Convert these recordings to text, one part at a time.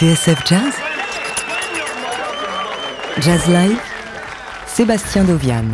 TSF Jazz Jazz Live Sébastien Dovian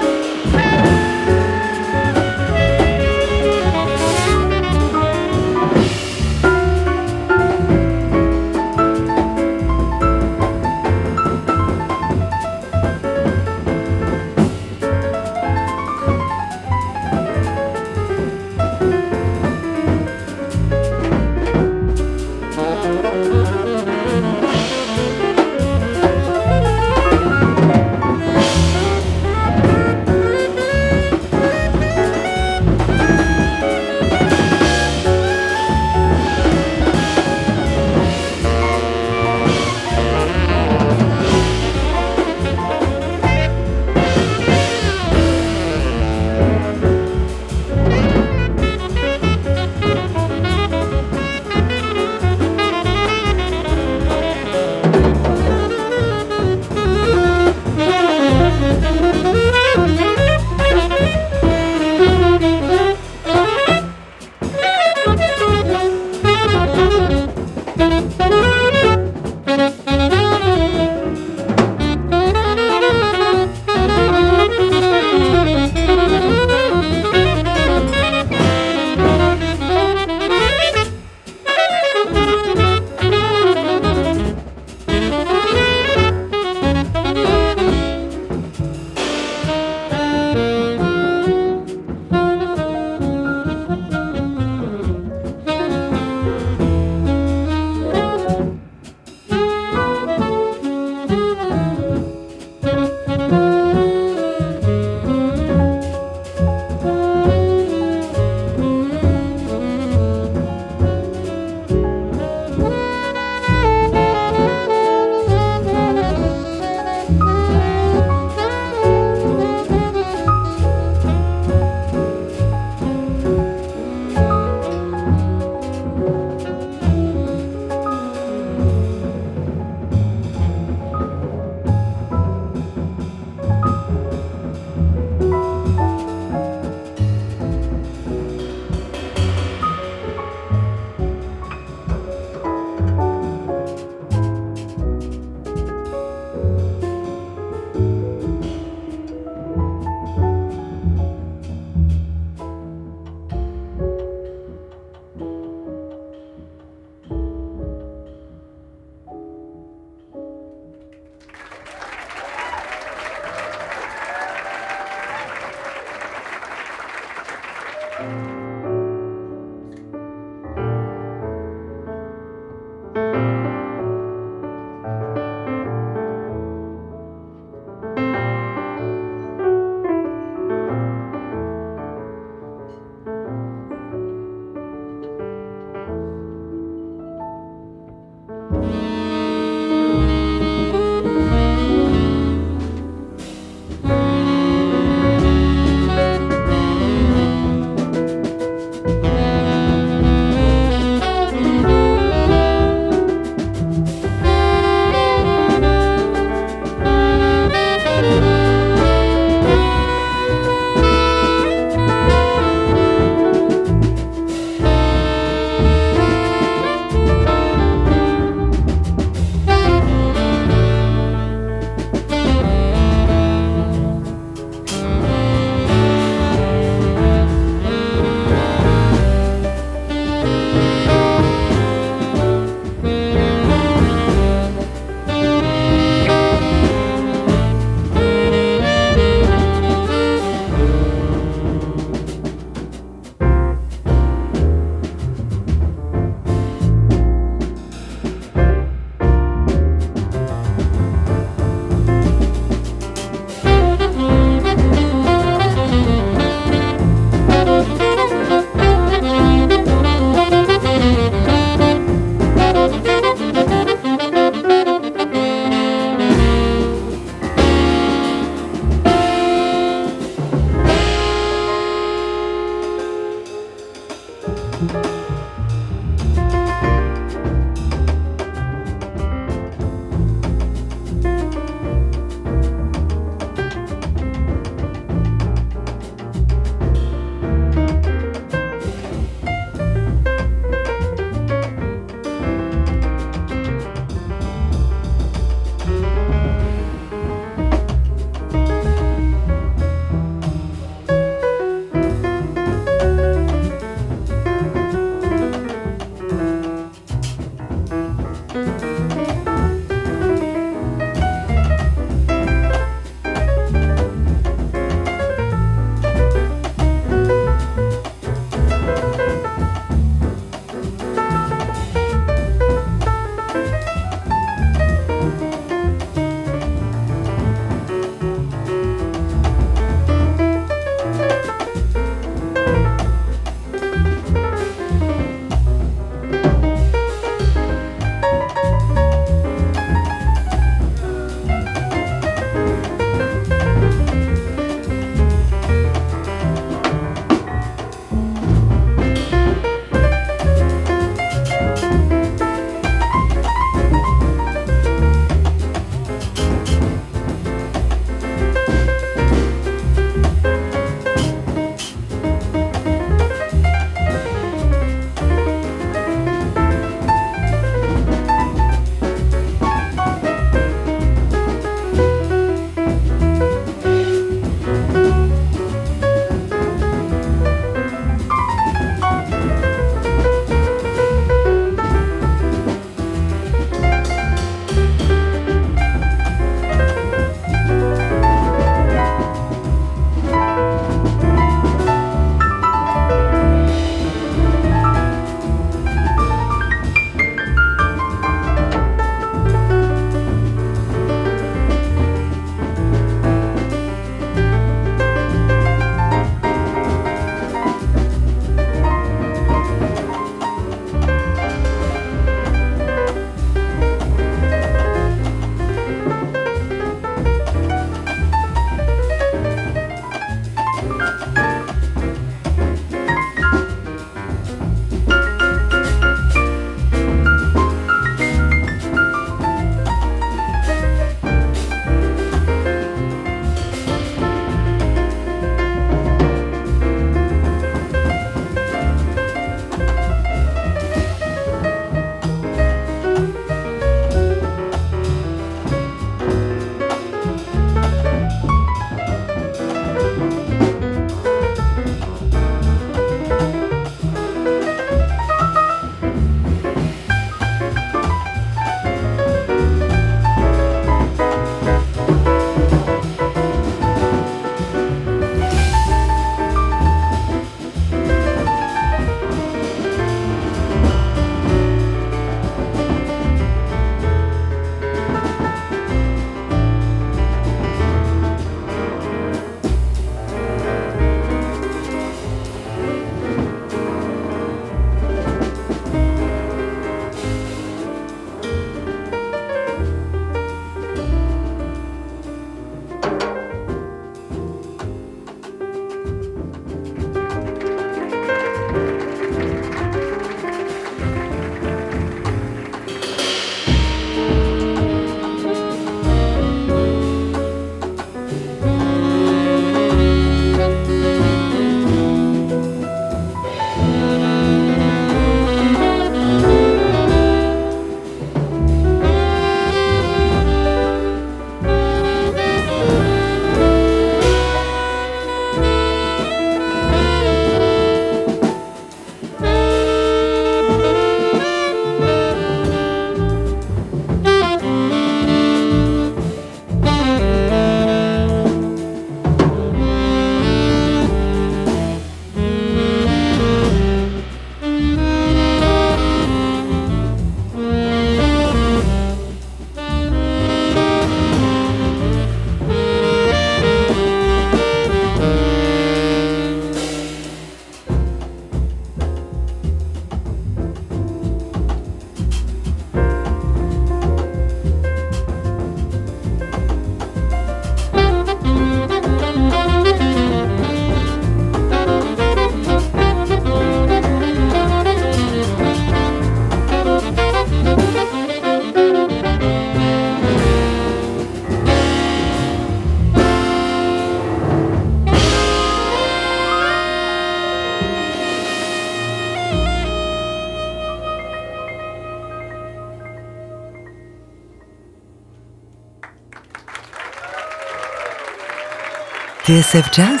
TSF Jazz.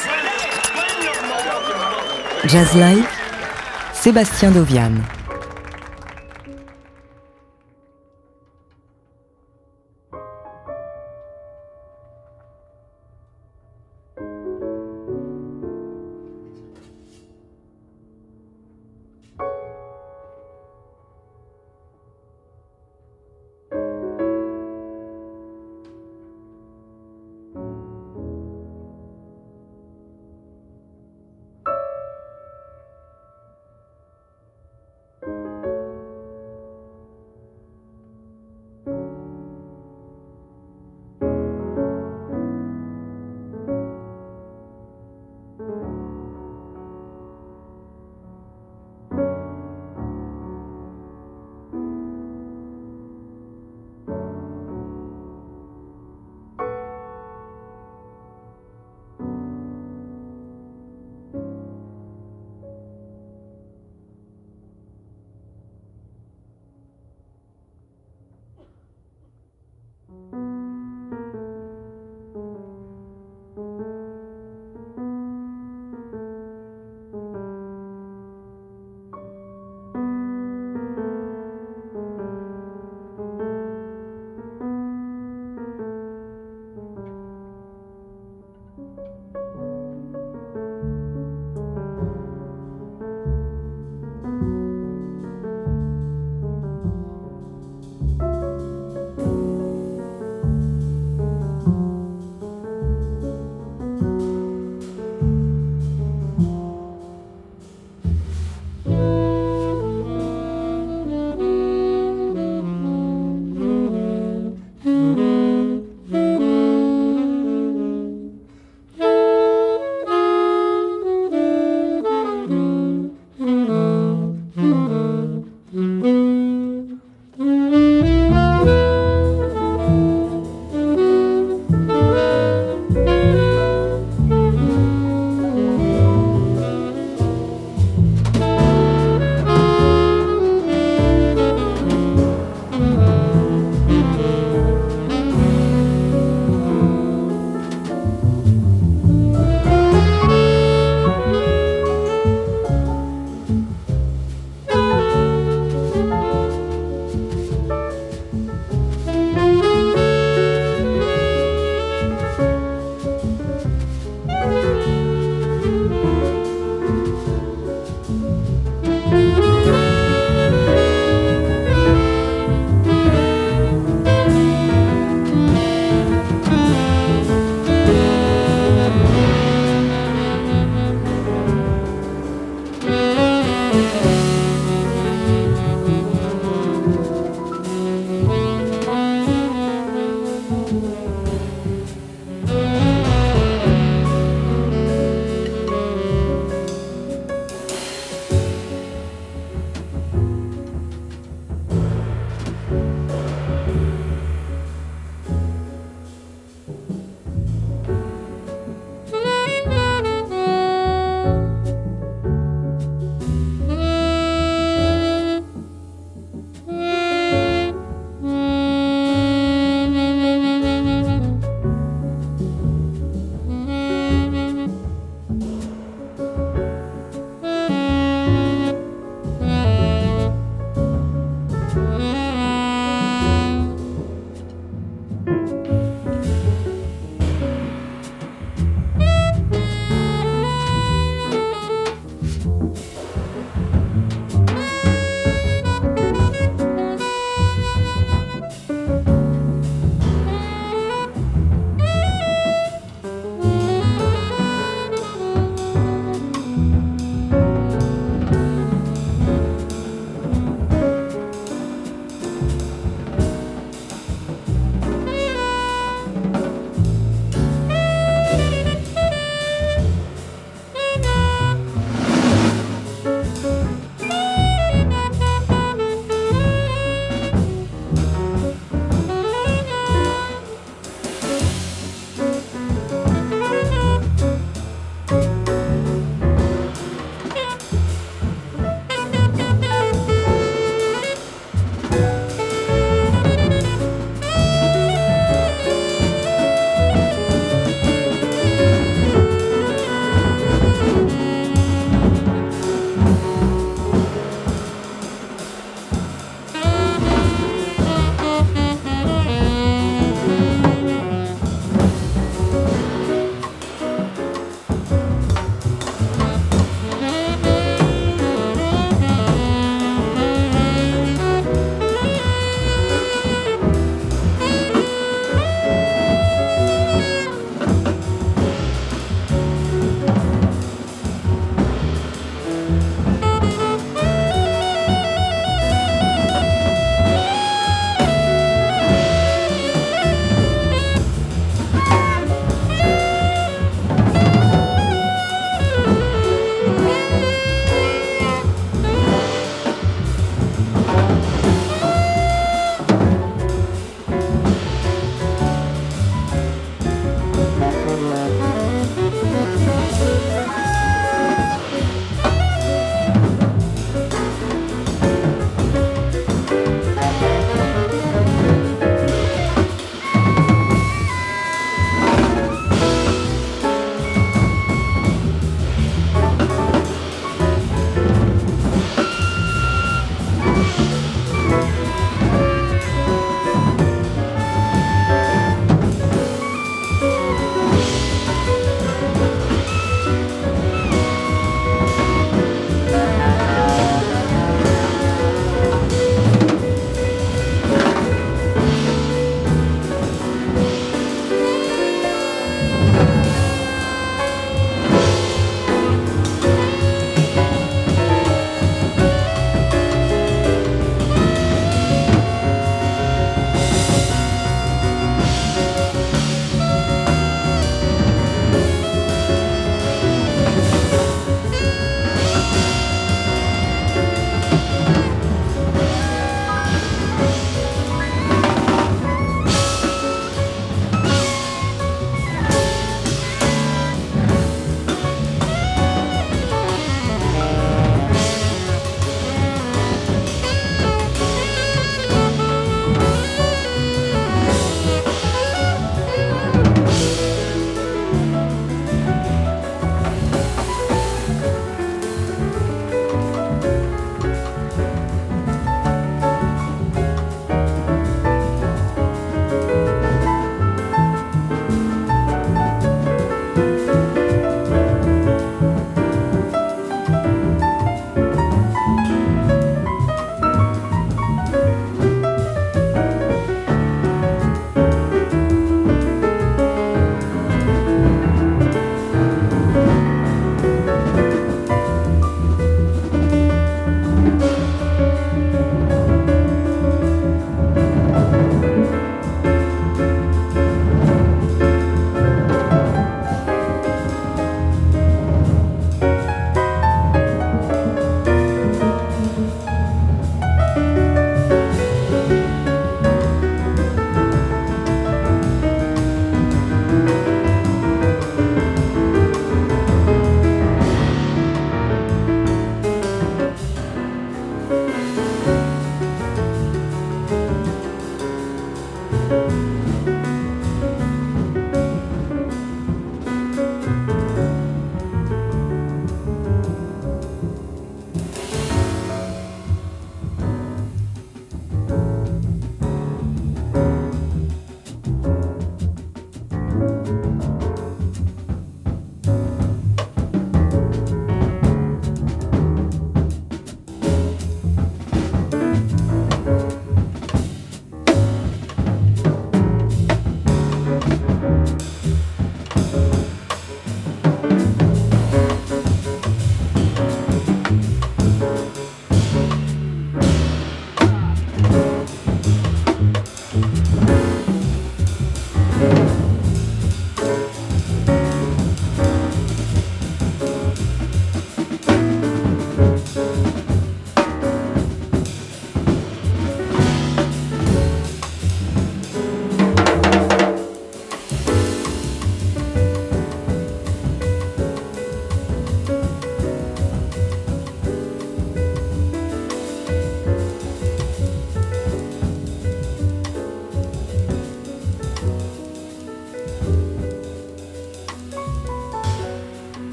Jazz Live. Sébastien Dovian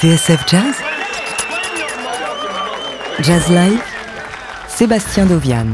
TSF Jazz Jazz Live Sébastien Dovian